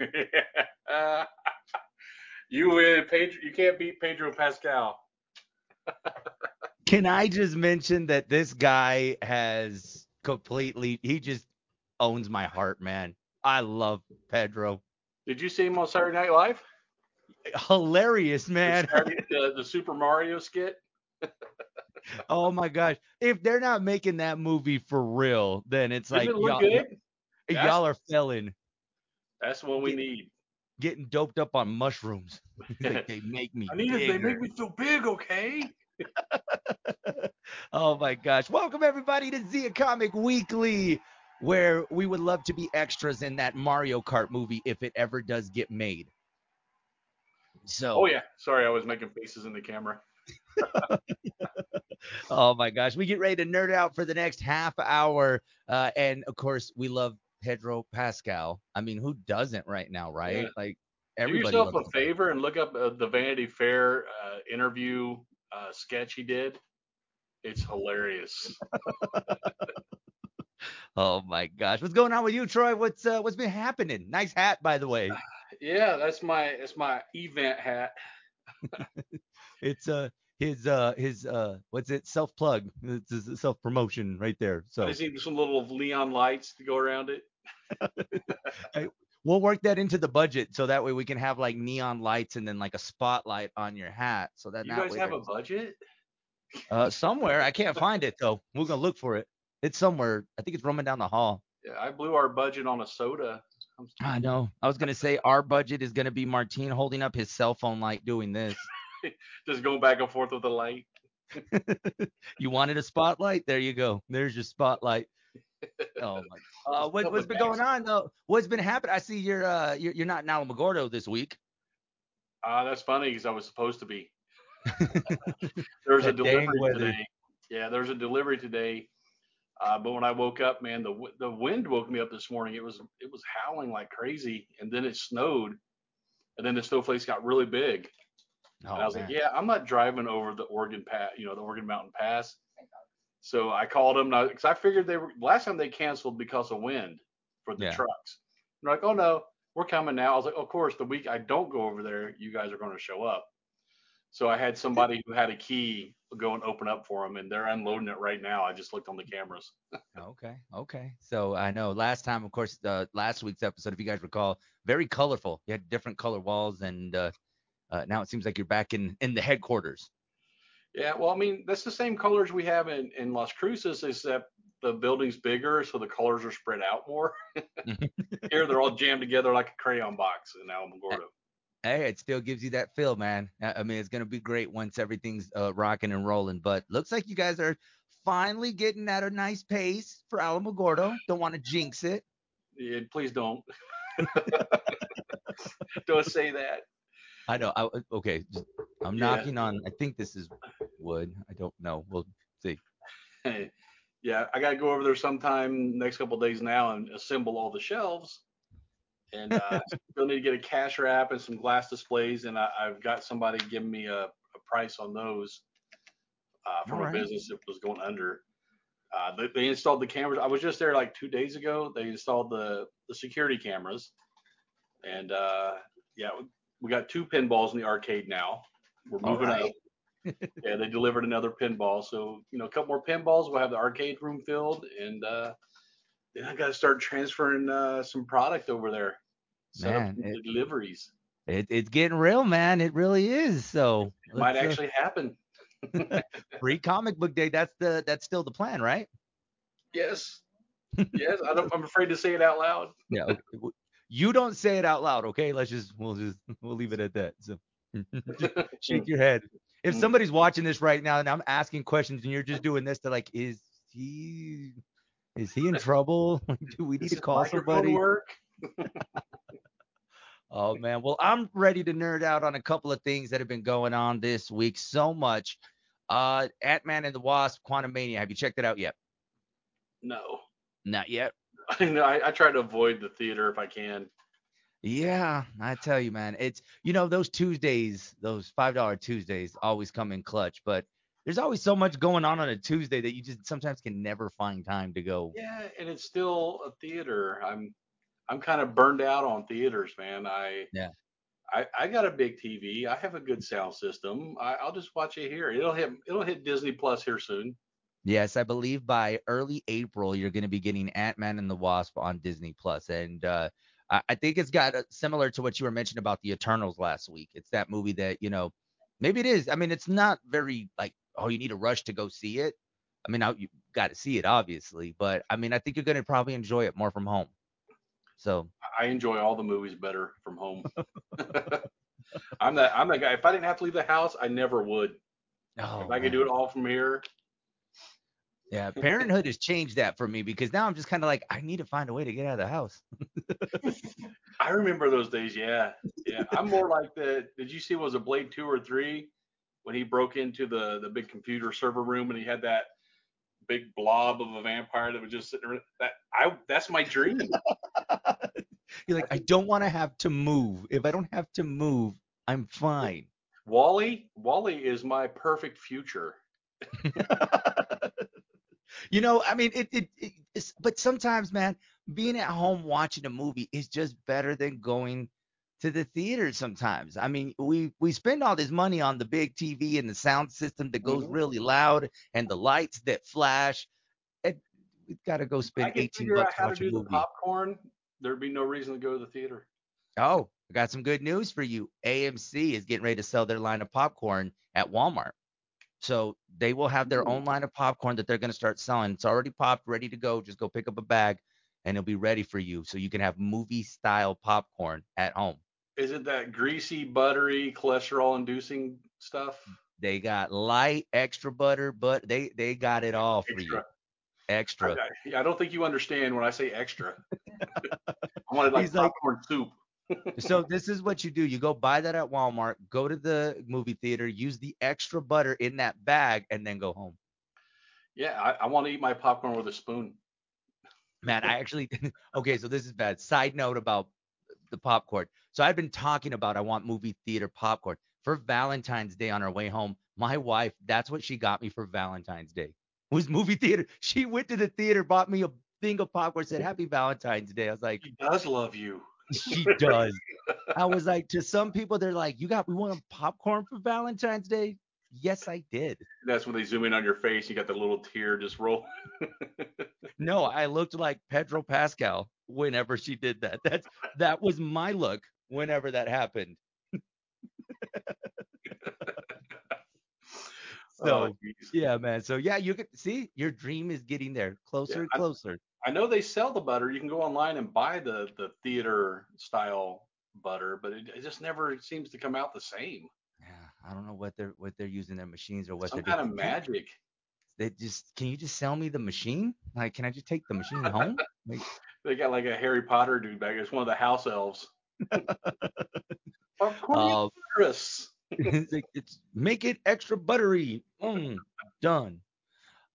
you win, Pedro. You can't beat Pedro Pascal. Can I just mention that this guy has completely he just owns my heart, man. I love Pedro. Did you see him on Saturday Night Live? Hilarious, man. The, the Super Mario skit. oh my gosh. If they're not making that movie for real, then it's Doesn't like it y'all, y'all are failing. That's what we Get- need. Getting doped up on mushrooms. Like, they make me I need it. They make me so big, okay? oh my gosh. Welcome everybody to Zia Comic Weekly, where we would love to be extras in that Mario Kart movie if it ever does get made. So Oh yeah. Sorry, I was making faces in the camera. Oh my gosh, we get ready to nerd out for the next half hour, uh, and of course we love Pedro Pascal. I mean, who doesn't right now, right? Yeah. Like Do yourself a loves him. favor and look up uh, the Vanity Fair uh, interview uh, sketch he did. It's hilarious. Oh my gosh, what's going on with you, Troy? What's uh, what's been happening? Nice hat, by the way. Yeah, that's my that's my event hat. It's uh his uh his uh what's it self plug? It's his self promotion right there. so I just need some little leon lights to go around it. we'll work that into the budget so that way we can have like neon lights and then like a spotlight on your hat. So that You guys have a budget? Uh, somewhere. I can't find it though. We're gonna look for it. It's somewhere. I think it's roaming down the hall. Yeah, I blew our budget on a soda. I know. I was gonna say our budget is gonna be Martine holding up his cell phone light doing this. just going back and forth with the light. You wanted a spotlight? There you go. There's your spotlight. Oh my. Uh, what, what's been going on though? What's been happening? I see you're uh you're, you're not in Alamogordo this week. Uh, that's funny because I was supposed to be. There was a delivery today. Yeah, there's a delivery today. Uh, but when I woke up, man, the the wind woke me up this morning. It was it was howling like crazy, and then it snowed, and then the snowflakes got really big. Oh, and I was man. like, yeah, I'm not driving over the Organ Pass, you know, the Organ Mountain Pass. So I called them because I figured they were last time they canceled because of wind for the Yeah. trucks. They're like, oh no, we're coming now. I was like, of course, the week I don't go over there, you guys are going to show up. So I had somebody who had a key go and open up for them, and they're unloading it right now. I just looked on the cameras. Okay, okay. So I know last time, of course, uh, last week's episode, if you guys recall, very colorful. You had different color walls, and uh, uh, now it seems like you're back in in the headquarters. Yeah, well, I mean, that's the same colors we have in, in Las Cruces, except the building's bigger, so the colors are spread out more. Here, they're all jammed together like a crayon box in Alamogordo. Hey, it still gives you that feel, man. I mean, it's gonna be great once everything's uh, rocking and rolling. But looks like you guys are finally getting at a nice pace for Alamogordo. Don't want to jinx it. Yeah, please don't. don't say that. I know. I, okay, just- I'm Yeah. knocking on. I think this is wood. I don't know. We'll see. yeah, I got to go over there sometime next couple of days now and assemble all the shelves. And uh, still need to get a cash wrap and some glass displays. And I, I've got somebody giving me a, a price on those uh, from All a business that was going under. Uh, they, they installed the cameras. I was just there like two days ago. They installed the, the security cameras. And uh, yeah, we got two pinballs in the arcade now. We're moving right. up yeah, they delivered another pinball. So, you know, a couple more pinballs. We'll have the arcade room filled. And uh, then I got to start transferring uh, some product over there. Set Man, some it- deliveries. It, it's getting real, man. It really is. So It might uh, actually happen. free comic book day. That's the that's still the plan, right? Yes. Yes. I don't, I'm afraid to say it out loud. Yeah. You don't say it out loud, okay? Let's just we'll just we'll leave it at that. So shake your head. If Mm. somebody's watching this right now and I'm asking questions and you're just doing this, they're like, is he is he in trouble? Do we need Does to call somebody? Oh man. Well, I'm ready to nerd out on a couple of things that have been going on this week. So much. Uh Ant-Man and the Wasp, Quantumania. Have you checked it out yet? No. Not yet. I know. I, I try to avoid the theater if I can. Yeah, I tell you, man, it's you know those Tuesdays, those five dollar Tuesdays, always come in clutch. But there's always so much going on on a Tuesday that you just sometimes can never find time to go. Yeah, and it's still a theater. I'm I'm kind of burned out on theaters, man. I Yeah. I, I got a big TV. I have a good sound system. I, I'll just watch it here. It'll hit it'll hit Disney Plus here soon. Yes, I believe by early April you're going to be getting Ant Man and the Wasp on Disney Plus, and uh, I, I think it's got a, similar to what you were mentioning about the Eternals last week. It's that movie that you know, maybe it is. I mean, it's not very like oh you need a rush to go see it. I mean, I, you got to see it obviously, but I mean, I think you're going to probably enjoy it more from home. So I enjoy all the movies better from home. I'm that I'm that guy. If I didn't have to leave the house, I never would. oh, if I could do it all from here, Yeah, Parenthood has changed that for me because now I'm just kind of like I need to find a way to get out of the house. I remember those days. Yeah, yeah. I'm more like the. Did you see what was a Blade two or three when he broke into the the big computer server room and he had that big blob of a vampire that was just sitting there. That I that's my dream. You're like I don't want to have to move. If I don't have to move, I'm fine. WALL-E, WALL-E is my perfect future. You know, I mean, it, it, it it's, but sometimes, man, being at home watching a movie is just better than going to the theater sometimes. I mean, we we spend all this money on the big TV and the sound system that goes Mhm. really loud and the lights that flash. And we've got to go spend 18 figure bucks to how to watch a do the movie. popcorn. There'd be no reason to go to the theater. Oh, I got some good news for you. AMC is getting ready to sell their line of popcorn at Walmart. So they will have their own mm-hmm. line of popcorn that they're going to start selling. It's already popped, ready to go. Just go pick up a bag and it'll be ready for you. So you can have movie style popcorn at home. Is it that greasy, buttery, cholesterol-inducing stuff? Mm, they got light, extra butter, but they they got it all for you. Extra. Extra. I, I don't think you understand when I say extra. I wanted like He's like- popcorn soup. So this is what you do. You go buy that at Walmart, go to the movie theater, use the extra butter in that bag, and then go home. Yeah, I, I want to eat my popcorn with a spoon. Man, I actually okay, so this is bad. Side note about the popcorn. So I've been talking about I want movie theater popcorn. For Valentine's Day on our way home, my wife, that's what she got me for Valentine's Day. Was movie theater. She went to the theater, bought me a thing of popcorn, said Happy Valentine's Day. I was like, He does love you. She does. I was like, to some people, they're like, You got we want popcorn for Valentine's Day? Yes, I did. That's when they zoom in on your face. You got the little tear just roll. No, I looked like Pedro Pascal whenever she did that. That's that was my look whenever that happened. Oh, so Oh, yeah, man. So yeah, you can see your dream is getting there closer Yeah, and closer. I know they sell the butter. You can go online and buy the the theater style butter, but it, it just never seems to come out the same. Yeah, I don't know what they're what they're using their machines or what Some they're kind doing. of magic. They just can you just sell me the machine? Like, can I just take the machine home? Like, They got like a Harry Potter dude back. It's one of the house elves. of course, uh, it's it's make it extra buttery. Mm, done.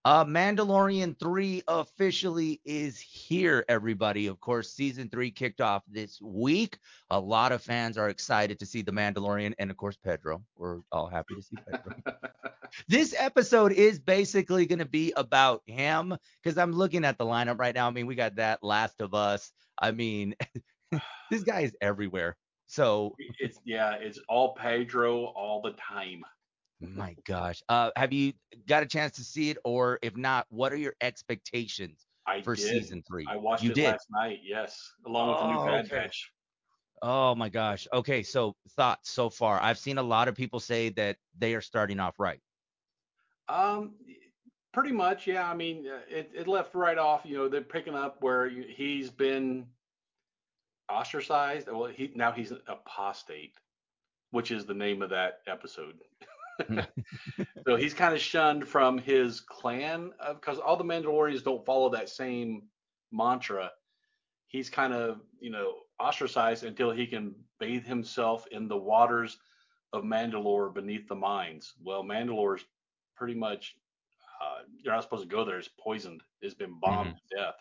Uh, Mandalorian 3 officially is here, everybody. Of course, season three kicked off this week. A lot of fans are excited to see the Mandalorian and, of course, Pedro. We're all happy to see Pedro. this episode is basically going to be about him because I'm looking at the lineup right now. I mean, we got that Last of Us. I mean, this guy is everywhere. So, it's yeah, it's all Pedro all the time. My gosh. Uh, have you got a chance to see it? Or if not, what are your expectations I for did. season three? I watched you it did. last night. Yes, along with the new Oh, Bad okay. Batch. Oh my gosh. Okay, so thoughts so far. I've seen a lot of people say that they are starting off right. Um, pretty much, yeah. I mean, uh, it, it left right off. You know, they're picking up where you- he's been ostracized. Well, he now he's an apostate, which is the name of that episode. so he's kind of shunned from his clan because all the Mandalorians don't follow that same mantra. He's kind of, you know, ostracized until he can bathe himself in the waters of Mandalore beneath the mines. Well, Mandalore's pretty much uh, you're not supposed to go there. It's poisoned. It's been bombed to death.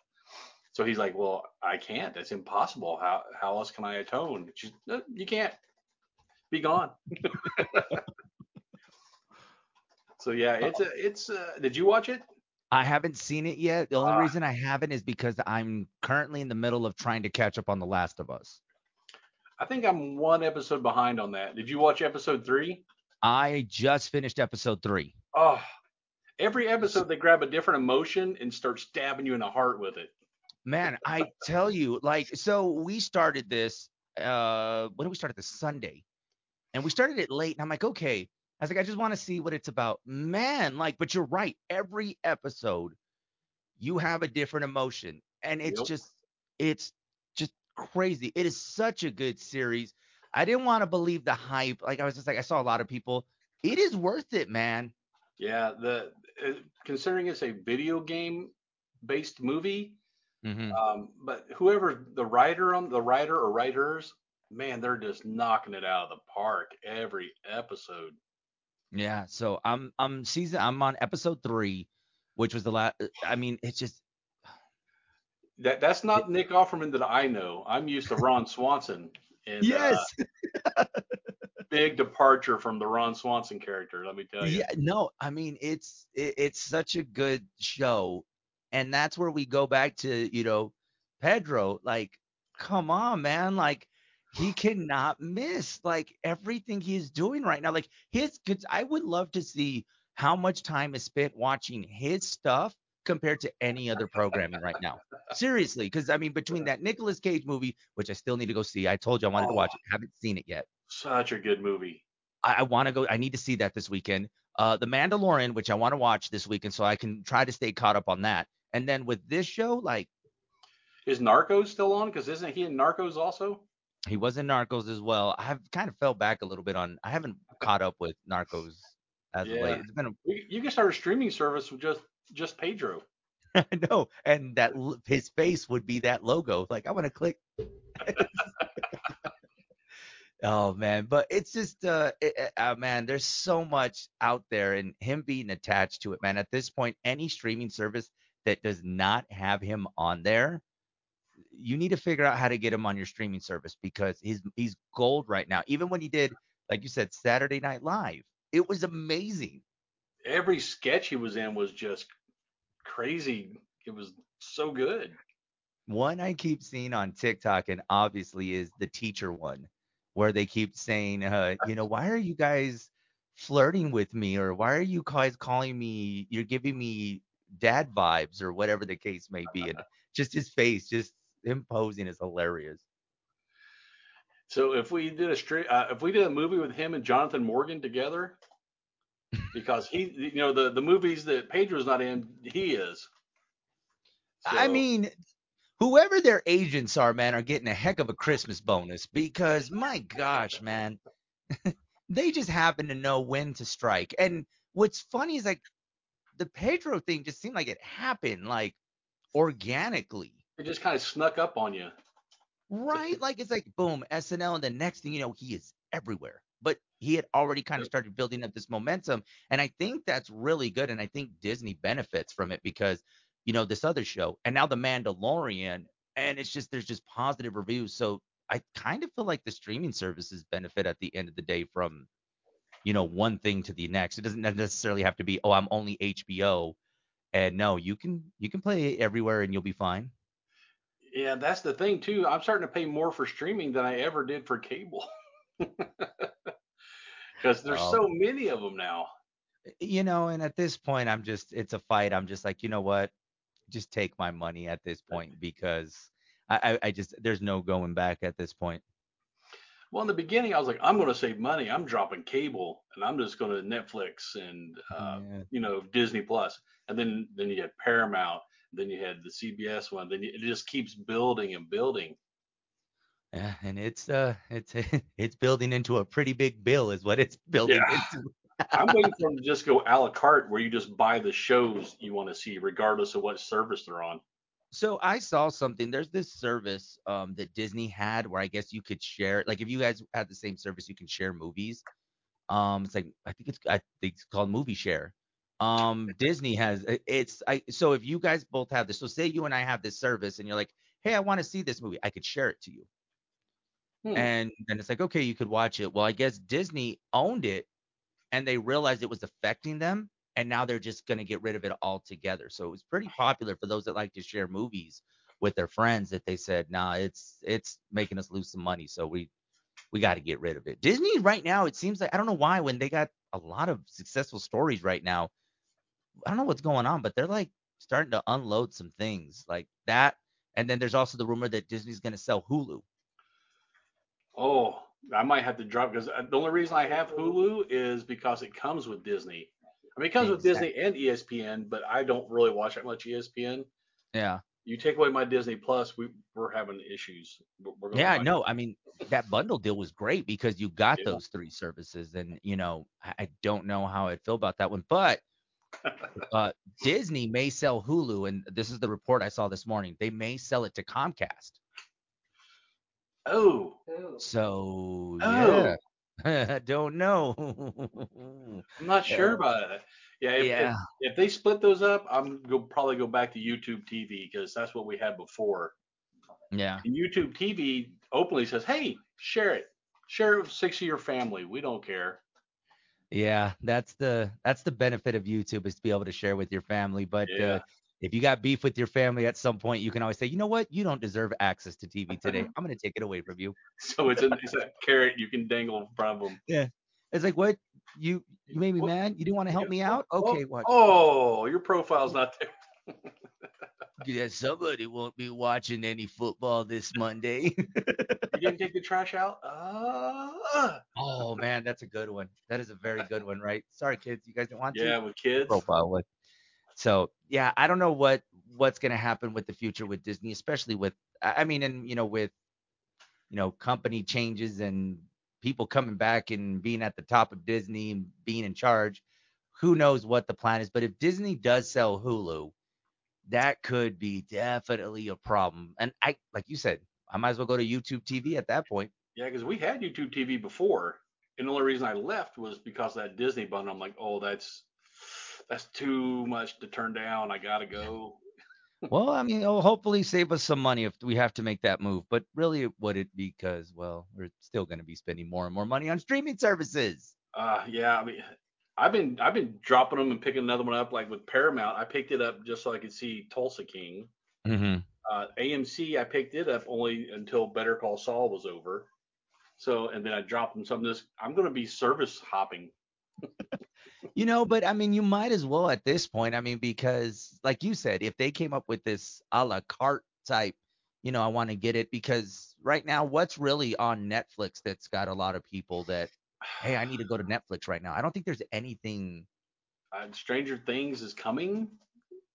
So he's like, well, I can't. It's impossible. How how else can I atone? She's, "No, you can't. Be gone. so yeah, it's a it's. Uh, did you watch it? I haven't seen it yet. The only Ah. reason I haven't is because I'm currently in the middle of trying to catch up on The Last of Us. I think I'm one episode behind on that. Did you watch episode three? I just finished episode three. Oh, every episode they grab a different emotion and start stabbing you in the heart with it. Man, I tell you, like, so we started this. Uh, when did we start this Sunday? And we started it late, and I'm like, okay. I was like, I just want to see what it's about. Man, like, but you're right. Every episode, you have a different emotion, and it's Yep. just, it's just crazy. It is such a good series. I didn't want to believe the hype. Like, I was just like, I saw a lot of people. It is worth it, man. Yeah, the uh, considering it's a video game based movie, hmm um, but whoever the writer on the writer or writers, man, they're just knocking it out of the park every episode. Yeah, so I'm I'm season I'm on episode three, which was the last. I mean, it's just That that's not Nick Offerman that I know. I'm used to Ron Swanson. And, yes, uh, big departure from the Ron Swanson character. Let me tell you. yeah, no, I mean it's it, it's such a good show, and that's where we go back to you know Pedro. Like, come on, man, like he cannot miss like everything he's doing right now. Like his, I would love to see how much time is spent watching his stuff compared to any other programming right now. Seriously, because I mean, between that Nicolas Cage movie, which I still need to go see, I told you I wanted to watch it, haven't seen it yet. Such a good movie. I, I want to go. I need to see that this weekend. Uh, The Mandalorian, which I want to watch this weekend, so I can try to stay caught up on that. And then with this show, like Is Narcos still on? Because isn't he in Narcos also? He was in Narcos as well. I have kind of fell back a little bit on. I haven't caught up with Narcos as of late. It's been a You, you can start a streaming service with just just Pedro. I know, and that his face would be that logo. Like I want to click. oh man, but it's just uh, it- uh, man, there's so much out there, and him being attached to it, man. At this point, any streaming service that does not have him on there, you need to figure out how to get him on your streaming service because he's he's gold right now. Even when he did, like you said, Saturday Night Live, it was amazing. Every sketch he was in was just crazy. It was so good. One I keep seeing on TikTok, and obviously is the teacher one, where they keep saying, uh, you know, why are you guys flirting with me, or why are you guys calling me? You're giving me dad vibes, or whatever the case may be, and just his face, just him posing is hilarious. So if we did a straight, uh, if we did a movie with him and Jonathan Majors together, because he, you know, the the movies that Pedro's not in, he is. I mean, whoever their agents are, man, are getting a heck of a Christmas bonus because my gosh, man, they just happen to know when to strike. And what's funny is like the Pedro thing just seemed like it happened like organically. It just kind of snuck up on you. Right? Like it's like boom, SNL, and the next thing you know, he is everywhere. But he had already kind of started building up this momentum. And I think that's really good. And I think Disney benefits from it because, you know, this other show and now The Mandalorian, and it's just there's just positive reviews. So I kind of feel like the streaming services benefit at the end of the day from, you know, one thing to the next. It doesn't necessarily have to be, oh, I'm only HBO. And no, you can you can play it everywhere and you'll be fine. Yeah, that's the thing too. I'm starting to pay more for streaming than I ever did for cable. Because there's Oh. so many of them now. you know, and at this point, I'm just, it's a fight. I'm just like, you know what? Just take my money at this point because I, I, I just, there's no going back at this point. Well, in the beginning, I was like, I'm going to save money. I'm dropping cable, and I'm just going to Netflix and uh, Yeah. you know Disney Plus, and then then you get Paramount, then you had the CBS one, then you, it just keeps building and building. Yeah, and it's, uh, it's, it's building into a pretty big bill, is what it's building Yeah. into. I'm waiting for them to just go a la carte, where you just buy the shows you want to see, regardless of what service they're on. So I saw something. There's this service um, that Disney had where I guess you could share, like if you guys had the same service, you can share movies. Um, it's like I think it's I think it's called Movie Share. Um, Disney has it's I so if you guys both have this, so say you and I have this service and you're like, hey, I want to see this movie, I could share it to you. Hmm. And then it's like, okay, you could watch it. Well, I guess Disney owned it and they realized it was affecting them and now they're just going to get rid of it altogether. So it was pretty popular for those that like to share movies with their friends that they said, "Nah, it's it's making us lose some money, so we we got to get rid of it." Disney right now, it seems like I don't know why when they got a lot of successful stories right now, I don't know what's going on, but they're like starting to unload some things like that. And then there's also the rumor that Disney's going to sell Hulu. Oh, I might have to drop because uh, the only reason I have Hulu is because it comes with Disney. I mean, it comes Exactly. with Disney and ESPN, but I don't really watch that much ESPN. Yeah. You take away my Disney Plus, we we're having issues. We're, Yeah, no, I mean that bundle deal was great because you got Yeah. those three services, and you know I, I don't know how I feel about that one, but uh, Disney may sell Hulu, and this is the report I saw this morning. They may sell it to Comcast. Oh, So Oh. yeah, I don't know. I'm not sure about it. Yeah, if, if yeah, if they split those up, I'm go probably go back to YouTube TV because that's what we had before. yeah. And YouTube TV openly says, "Hey, share it, share it with six of your family. We don't care." Yeah, that's the that's the benefit of YouTube is to be able to share with your family. But uh, if you got beef with your family at some point, you can always say, you know what, you don't deserve access to TV today. I'm gonna take it away from you. So it's a it's a carrot you can dangle in front of them. Yeah. It's like what you you made me What- mad. You didn't want to help me out. Okay, oh, watch. Oh, your profile's not there. Yeah, somebody won't be watching any football this Monday. You didn't take the trash out. Uh, oh man, that's a good one. That is a very uh, good one, right? Sorry, kids, you guys didn't want to. yeah, with kids. profile with. So yeah, I don't know what what's gonna happen with the future with Disney, especially with I I mean, and you know, with you know, company changes and people coming back and being at the top of Disney and being in charge. Who knows what the plan is? But if Disney does sell Hulu, that could be definitely a problem. And I, like you said, I might as well go to YouTube TV at that point. Yeah, because we had YouTube TV before, and the only reason I left was because of that Disney bundle. I'm like, oh, that's that's too much to turn down. I gotta go. Well, I mean, it'll hopefully save us some money if we have to make that move. But really, it would it be because, well, we're still going to be spending more and more money on streaming services. Uh, yeah, I mean, I've been I've been dropping them and picking another one up. Like with Paramount, I picked it up just so I could see Tulsa King. Mm-hmm. Uh, AMC, I picked it up only until Better Call Saul was over. So, and then I dropped them some. This I'm gonna be service hopping. You know, but I mean, you might as well at this point. I mean, because like you said, if they came up with this a la carte type, you know, I want to get it because right now, what's really on Netflix that's got a lot of people that, hey, I need to go to Netflix right now. I don't think there's anything. Uh, Stranger Things is coming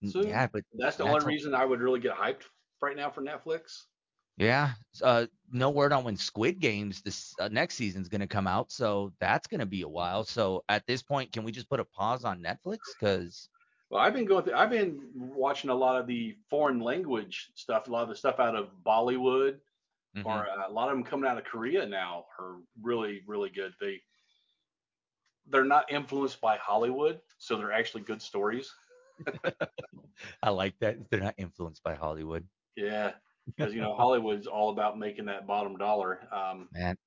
soon. Yeah, but That's the that's only reason I would really get hyped right now for Netflix. Yeah, uh, no word on when Squid Games this uh, next season's gonna come out, so that's gonna be a while. So at this point, can we just put a pause on Netflix? Because Well, I've been going through. I've been watching a lot of the foreign language stuff. A lot of the stuff out of Bollywood, mm-hmm. or uh, a lot of them coming out of Korea now are really, really good. They they're not influenced by Hollywood, so they're actually good stories. I like that they're not influenced by Hollywood. Yeah, because you know Hollywood's all about making that bottom dollar. Um, Man,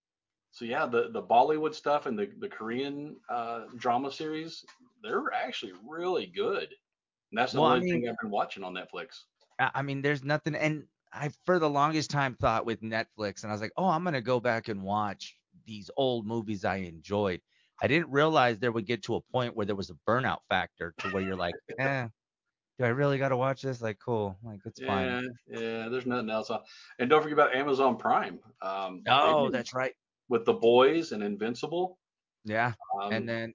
so yeah, the the Bollywood stuff and the the Korean uh, drama series, they're actually really good. And that's the Well, I only mean- thing I've been watching on Netflix. I I mean, there's nothing, and I for the longest time thought with Netflix, and I was like, oh, I'm gonna go back and watch these old movies I enjoyed. I didn't realize there would get to a point where there was a burnout factor to where you're like, eh, do I really gotta watch this? Like, cool, like it's fine. Yeah, yeah. There's nothing else on. And don't forget about Amazon Prime. Um, Oh, that's right. with the boys and Invincible. Yeah, Um, and then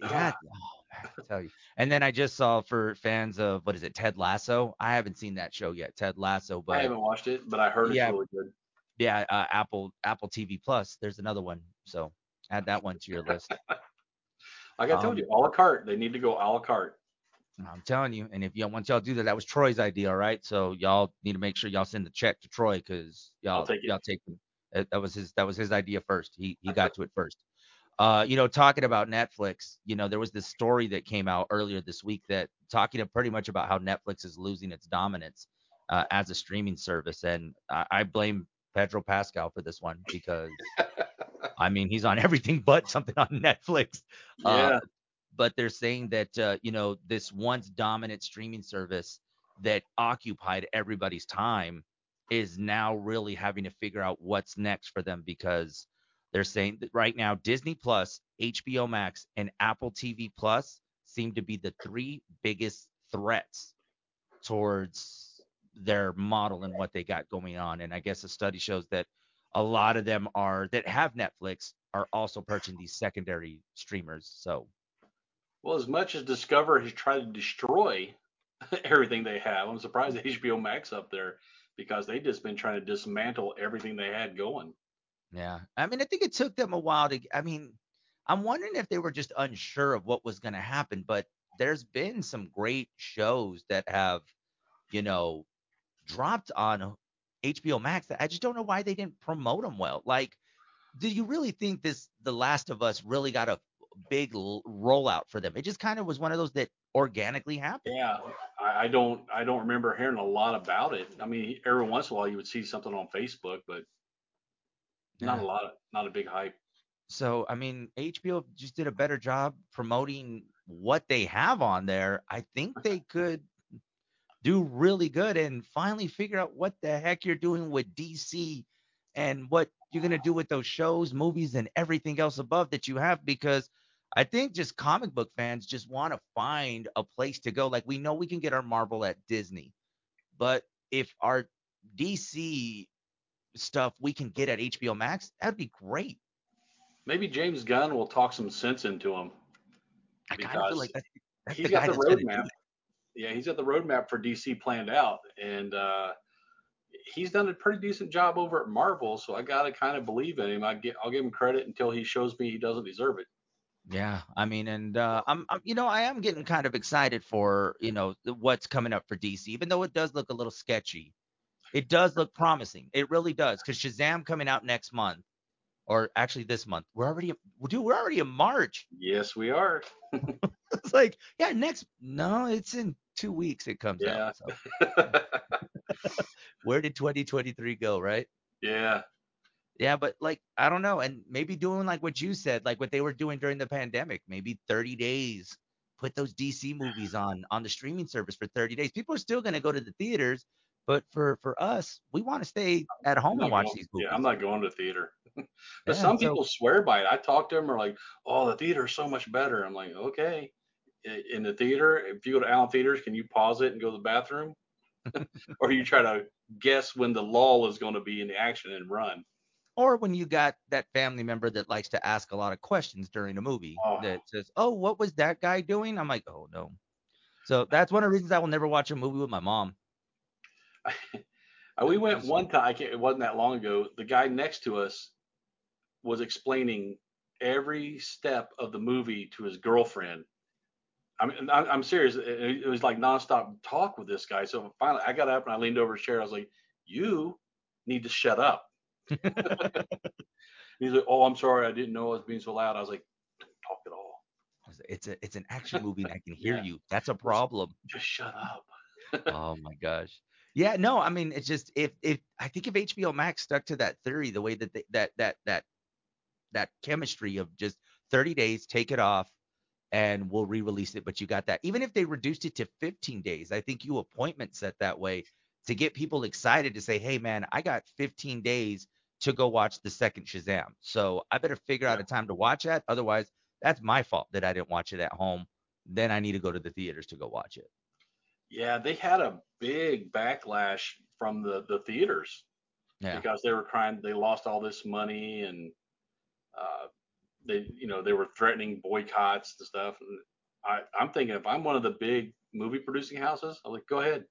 yeah, oh man, I tell you. And then I just saw for fans of what is it, Ted Lasso? I haven't seen that show yet, Ted Lasso, but I haven't watched it, but I heard it's really good. yeah, uh, Apple Apple TV Plus. There's another one, so add that one to your list. Like I told Um, you, a la carte. They need to go a la carte. I'm telling you, and if y'all once y'all do that, that was Troy's idea, all right? So y'all need to make sure y'all send the check to Troy because y'all take y'all take. That, was his that was his idea first. He he got to it first. Uh, you know, talking about Netflix, you know, there was this story that came out earlier this week that talking pretty much about how Netflix is losing its dominance uh, as a streaming service, and I, I blame Pedro Pascal for this one because I mean he's on everything but something on Netflix. Uh, Yeah. But they're saying that uh, you know this once dominant streaming service that occupied everybody's time is now really having to figure out what's next for them because they're saying that right now Disney Plus, HBO Max, and Apple TV Plus seem to be the three biggest threats towards their model and what they got going on. And I guess a study shows that a lot of them are that have Netflix are also purchasing these secondary streamers. So, well, as much as Discovery has tried to destroy everything they have, I'm surprised HBO Max up there because they just been trying to dismantle everything they had going. Yeah, I mean, I think it took them a while to. I mean, I'm wondering if they were just unsure of what was going to happen, but there's been some great shows that have, you know, dropped on HBO Max that I just don't know why they didn't promote them well. Like, do you really think this The Last of Us really got a big l- rollout for them? It just kind of was one of those that organically happened. Yeah, I, I don't I don't remember hearing a lot about it. I mean, every once in a while you would see something on Facebook, but not Yeah. a lot of not a big hype. So, I mean, HBO just did a better job promoting what they have on there. I think they could do really good and finally figure out what the heck you're doing with DC and what you're going to do with those shows, movies, and everything else above that you have because I think just comic book fans just want to find a place to go. Like, we know we can get our Marvel at Disney, but if our DC stuff we can get at HBO Max, that'd be great. Maybe James Gunn will talk some sense into him I kind of feel like that's, that's he's the got the that's going to do roadmap. Yeah, he's got the roadmap for DC planned out, and uh, he's done a pretty decent job over at Marvel. So I gotta kind of believe in him. I get I'll give him credit until he shows me he doesn't deserve it. Yeah, I mean, and uh, I'm, I'm, you know, I am getting kind of excited for, you know, the- what's coming up for DC, even though it does look a little sketchy. It does look promising. It really does, because Shazam coming out next month, or actually this month. We're already, dude, we're already in March. Yes, we are. It's like, yeah, next. No, it's in two weeks. It comes out. So where did 2023 go, right? yeah. Yeah, but like I don't know, and maybe doing like what you said, like what they were doing during the pandemic, maybe 30 days, put those DC movies on on the streaming service for 30 days. People are still going to go to the theaters, but for for us, we want to stay at home and watch going, these movies. yeah, I'm not going to theater. but Yeah, some so people swear by it. I talk to them are like, "Oh, the theater is so much better." I'm like, "Okay." In the theater, if you go to Allen Theaters, can you pause it and go to the bathroom, or you try to guess when the lull is going to be in the action and run? Or when you got that family member that likes to ask a lot of questions during a movie Oh, that says, "Oh, what was that guy doing?" I'm like, "Oh no." So that's one of the reasons I will never watch a movie with my mom. We went one time. I can't, it wasn't that long ago. The guy next to us was explaining every step of the movie to his girlfriend. I mean, I'm, I'm serious. It, it was like nonstop talk with this guy. So finally, I got up and I leaned over his chair. I was like, "You need to shut up." He's like, "Oh, I'm sorry. I didn't know I was being so loud." I was like, "Don't talk at all. It's a it's an action movie and I can hear Yeah. you. That's a problem. Just shut up." Oh my gosh. Yeah, no, I mean it's just if if I think if HBO Max stuck to that theory, the way that they, that that that that chemistry of just 30 days, take it off, and we'll re-release it. But you got that. Even if they reduced it to 15 days, I think you appointment set that way to get people excited to say, hey man, I got 15 days to go watch the second Shazam. So I better figure out a time to watch that. Otherwise, that's my fault that I didn't watch it at home. Then I need to go to the theaters to go watch it. Yeah, they had a big backlash from the the theaters. Yeah. because they were crying they lost all this money and uh, they you know they were threatening boycotts and stuff and I, i'm thinking if i'm one of the big movie producing houses i'm like go ahead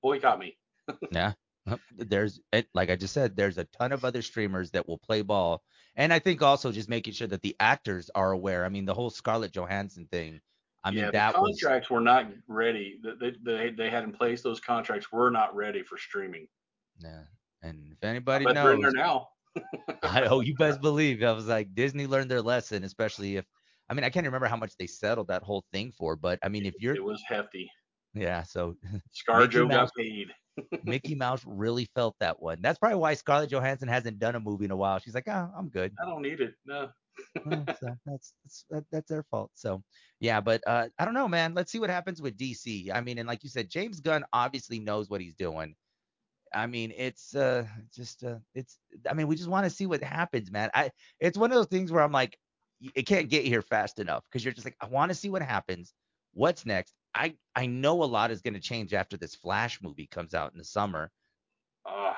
boycott me Yeah. Uh, yep. There's eh, like I just said, there's a ton of other streamers that will play ball. And I think also just making sure that the actors are aware. I mean, the whole Scarlett Johansson thing. I mean, yeah that the was contracts were not ready they, they, they had in place those contracts were not ready for streaming yeah. And if I anybody they're there knows, now I oh, you best believe. I was like, Disney learned their lesson, especially if I mean, I can't remember how much they settled that whole thing for, but I mean, if you're it was hefty yeah, so scarjo Mouse- got paid Mickey Mouse really felt that one. That's probably why Scarlett Johansson hasn't done a movie in a while. She's like, oh, I'm good. i don't need it no Well, so that's that's that, that's their fault. So yeah, but uh, I don't know, man. Let's see what happens with DC. I mean, and like you said, James Gunn obviously knows what he's doing. I mean, it's uh just uh it's I mean, we just want to see what happens, man. I it's one of those things where I'm like, it can't get here fast enough because you're just like, I want to see what happens. What's next? I I know a lot is going to change after this Flash movie comes out in the summer. Uh,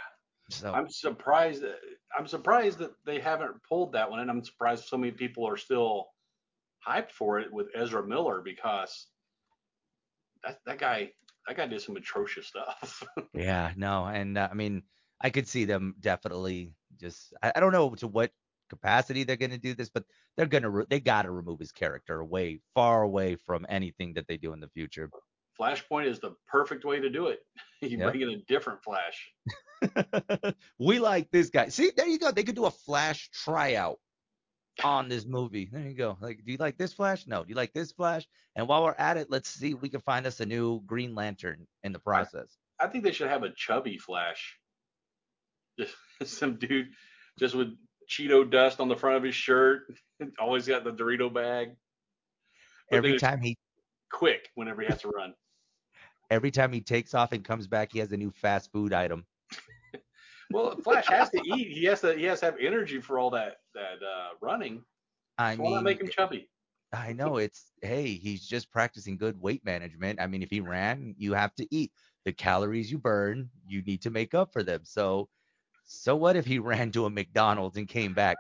So I'm surprised. That, I'm surprised that they haven't pulled that one, and I'm surprised so many people are still hyped for it with Ezra Miller because that that guy that guy did some atrocious stuff. yeah, no, and uh, I mean, I could see them definitely just I, I don't know to what capacity they're going to do this, but they're going to re- they got to remove his character away, far away from anything that they do in the future. Flashpoint is the perfect way to do it. You Yep. bring in a different Flash. we like this guy. See, there you go. They could do a Flash tryout on this movie. There you go. Like, do you like this Flash? No. Do you like this Flash? And while we're at it, let's see if we can find us a new Green Lantern in the process. I think they should have a chubby Flash. Just some dude just with Cheeto dust on the front of his shirt. Always got the Dorito bag. But Every time he quick whenever he has to run. every time he takes off and comes back, he has a new fast food item. Well, Flash has to eat. He has to. He has to have energy for all that that uh, running. I Why not mean, make him chubby? I know it's hey, he's just practicing good weight management. I mean, if he ran, you have to eat the calories you burn, you need to make up for them. So so what if he ran to a McDonald's and came back?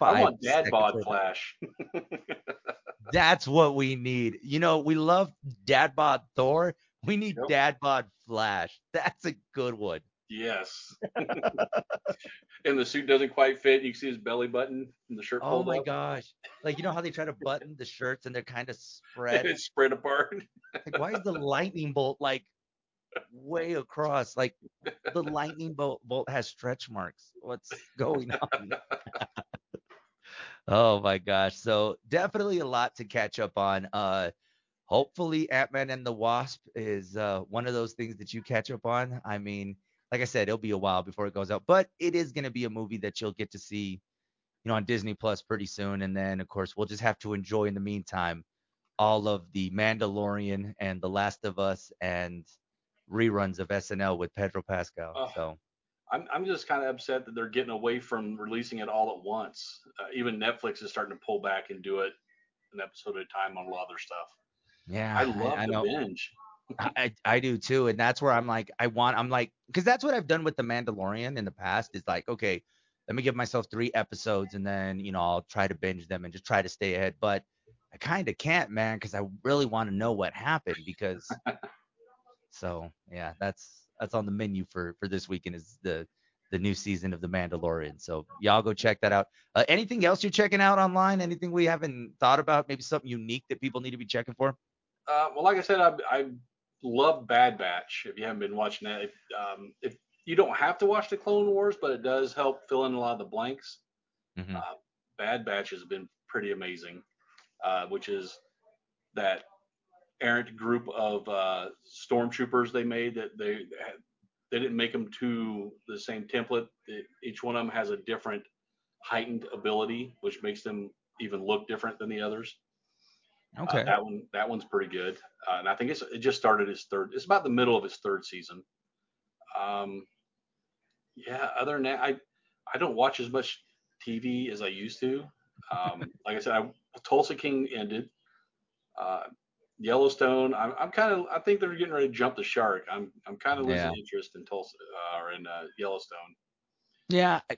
I want dad bod? Flash. That's what we need. You know, we love dad bod Thor. We need Yep. dad bod Flash. That's a good one. yes. and the suit doesn't quite fit. You can see his belly button and the shirt Oh my up. gosh. Like you know how they try to button the shirts and they're kind of spread. it's spread apart. Like, why is the lightning bolt like way across? Like the lightning bolt bolt has stretch marks. What's going on? oh my gosh. So definitely a lot to catch up on. Uh hopefully Ant-Man and the Wasp is uh one of those things that you catch up on. I mean, like I said, it'll be a while before it goes out, but it is gonna be a movie that you'll get to see, you know, on Disney Plus pretty soon. And then of course we'll just have to enjoy in the meantime all of the Mandalorian and The Last of Us and reruns of SNL with Pedro Pascal. Oh. So I'm I'm just kind of upset that they're getting away from releasing it all at once. Uh, even Netflix is starting to pull back and do it an episode at a time on a lot of their stuff. yeah, I love I, the know. binge. I, I do too, and that's where I'm like, I want, I'm like, because that's what I've done with the Mandalorian in the past. Is like, okay, let me give myself three episodes, and then you know I'll try to binge them and just try to stay ahead. But I kind of can't, man, because I really want to know what happened. Because so yeah, that's that's on the menu for for this weekend is the the new season of the Mandalorian. So y'all go check that out. Uh, anything else you're checking out online? Anything we haven't thought about? Maybe something unique that people need to be checking for? Uh, well, like I said, I, I love Bad Batch. If you haven't been watching that, if, um, if you don't have to watch the Clone Wars, but it does help fill in a lot of the blanks. Mhm. Uh, Bad Batch has been pretty amazing, uh, which is that errant group of uh, stormtroopers they made that they they didn't make them to the same template. It- each one of them has a different heightened ability, which makes them even look different than the others. Uh, Okay. that one that one's pretty good, uh, and I think it's it just started his third. It's about the middle of his third season. Um, yeah. Other than that, I I don't watch as much TV as I used to. Um, like I said, I, Tulsa King ended. Uh, Yellowstone. I'm, I'm kind of. I think they're getting ready to jump the shark. I'm I'm kind of losing Yeah. interest in Tulsa uh, or in uh, Yellowstone. Yeah, I,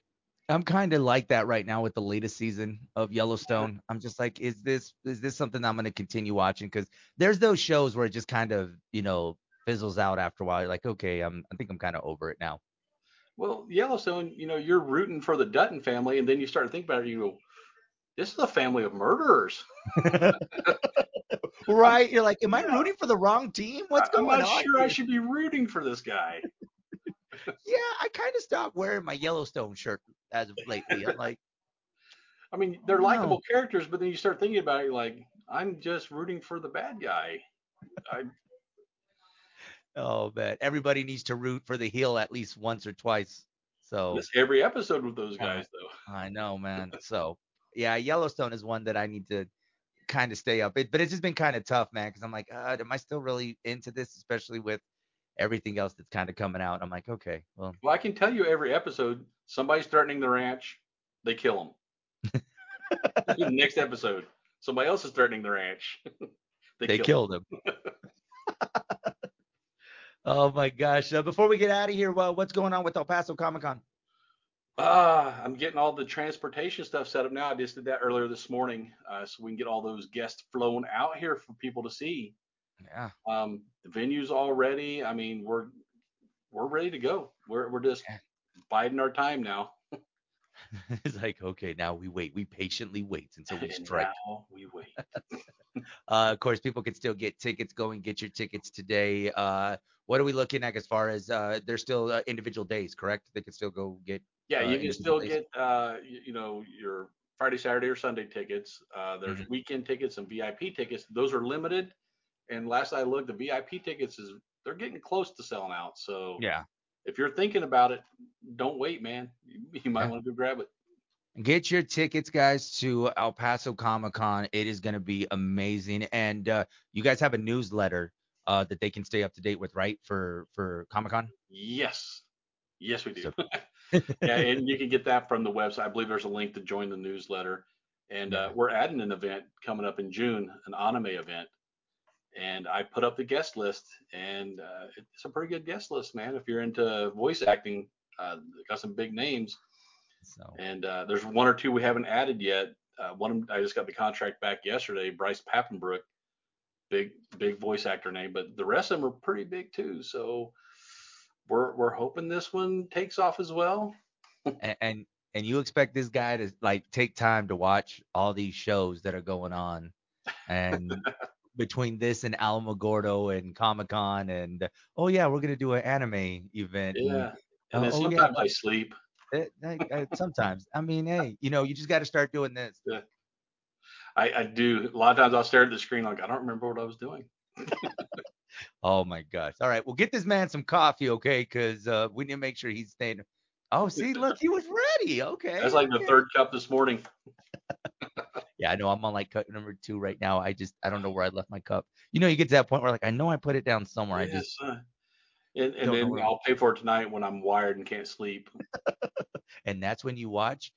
I'm kind of like that right now with the latest season of Yellowstone. I'm just like, is this is this something I'm going to continue watching? Because there's those shows where it just kind of you know fizzles out after a while. You're like, okay, I'm I think I'm kind of over it now. Well, Yellowstone. You know, you're rooting for the Dutton family, and then you start to think about it. You go, this is a family of murderers. right? You're like, am I rooting for the wrong team? What's I- I'm going not on? sure I should be rooting for this guy. Yeah, I kind of stopped wearing my Yellowstone shirt as of lately. I'm like, I mean, they're Oh, no. likable characters, but then you start thinking about it, you're like, I'm just rooting for the bad guy. I, oh man, everybody needs to root for the heel at least once or twice. So every episode with those guys, though. I know, man. So yeah, Yellowstone is one that I need to kind of stay up. It, but it's just been kind of tough, man, because I'm like, uh, am I still really into this, especially with everything else that's kind of coming out? I'm like, okay, well, Well, I can tell you every episode, somebody's threatening the ranch, they kill them. Next episode, somebody else is threatening the ranch. they, kill 'em. killed him. oh my gosh! Uh, before we get out of here, well, what's going on with El Paso Comic Con? Ah, I'm getting all the transportation stuff set up now. I just did that earlier this morning, uh, so we can get all those guests flown out here for people to see. Yeah, Um, the venue's all ready. I mean, we're we're ready to go. We're we're just Yeah. biding our time now. it's like okay, now we wait. We patiently wait until we strike. now we wait. Uh, of course, people can still get tickets. Go and get your tickets today. Uh, what are we looking at as far as uh, there's still uh, individual days, correct? They can still go get. Yeah, uh, you can still days. get uh, you, know your Friday, Saturday, or Sunday tickets. Uh, there's Mhm. weekend tickets and VIP tickets. Those are limited. And last I looked, the VIP tickets is they're getting close to selling out. So Yeah. if you're thinking about it, don't wait, man. You, you might Yeah. want to go grab it. Get your tickets, guys, to El Paso Comic Con. It is going to be amazing. And uh, you guys have a newsletter uh, that they can stay up to date with, right? For for Comic Con. Yes. Yes, we do. So- yeah, and you can get that from the website. I believe there's a link to join the newsletter. And uh, we're adding an event coming up in June, an anime event. And I put up the guest list, and uh, it's a pretty good guest list, man. If you're into voice acting, uh, got some big names. So And uh, there's one or two we haven't added yet. Uh, one I just got the contract back yesterday. Bryce Papenbrook, big big voice actor name, but the rest of them are pretty big too. So we're we're hoping this one takes off as well. and, and and you expect this guy to like take time to watch all these shows that are going on, and between this and Alamogordo and Comic Con and oh yeah, we're gonna do an anime event. Yeah. And then Oh, yeah, sometimes I sleep. eh, eh, sometimes, I mean, hey, you know, you just got to start doing this. I, I do. A lot of times I'll stare at the screen like I don't remember what I was doing. Oh my gosh! All right, well, get this man some coffee, okay? Because uh, we need to make sure he's staying. Oh, see, look, he was ready. Okay. That's like the third cup this morning. Yeah, I know. I'm on like cup number two right now. I just I don't know where I left my cup. You know, you get to that point where like I know I put it down somewhere. I just uh, and, and then I'll pay for it tonight when I'm wired and can't sleep. and that's when you watch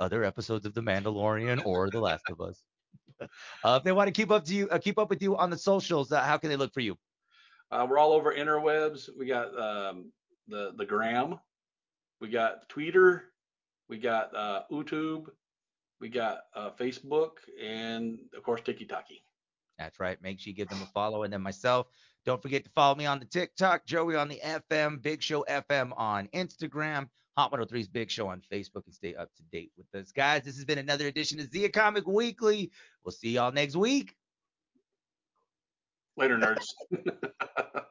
other episodes of The Mandalorian or The Last of Us. uh, if they want to keep up to you, uh, keep up with you on the socials, uh, how can they look for you? Uh, we're all over interwebs. We got um, the the gram, we got Twitter, we got uh, YouTube, we got uh, Facebook, and of course TikTok. That's right. Make sure you give them a follow. And then myself, don't forget to follow me on the TikTok, Joey on the FM, Big Show FM on Instagram, Hot 103's Big Show on Facebook, and stay up to date with us. Guys, this has been another edition of Zia Comic Weekly. We'll see y'all next week. Later, nerds.